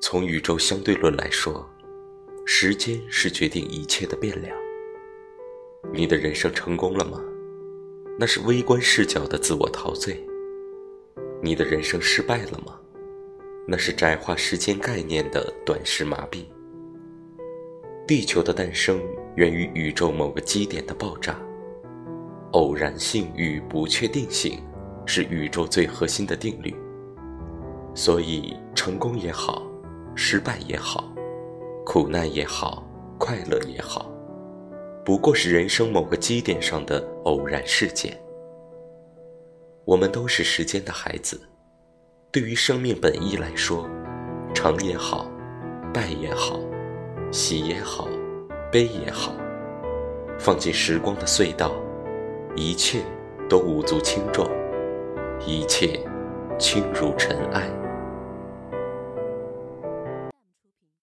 从宇宙相对论来说，时间是决定一切的变量。你的人生成功了吗？那是微观视角的自我陶醉。你的人生失败了吗？那是窄化时间概念的短视麻痹。地球的诞生源于宇宙某个基点的爆炸。偶然性与不确定性是宇宙最核心的定律。所以，成功也好，失败也好，苦难也好，快乐也好。不过是人生某个基点上的偶然事件。我们都是时间的孩子，对于生命本意来说，成也好，败也好，喜也好，悲也好，放进时光的隧道，一切都无足轻重，一切轻如尘埃。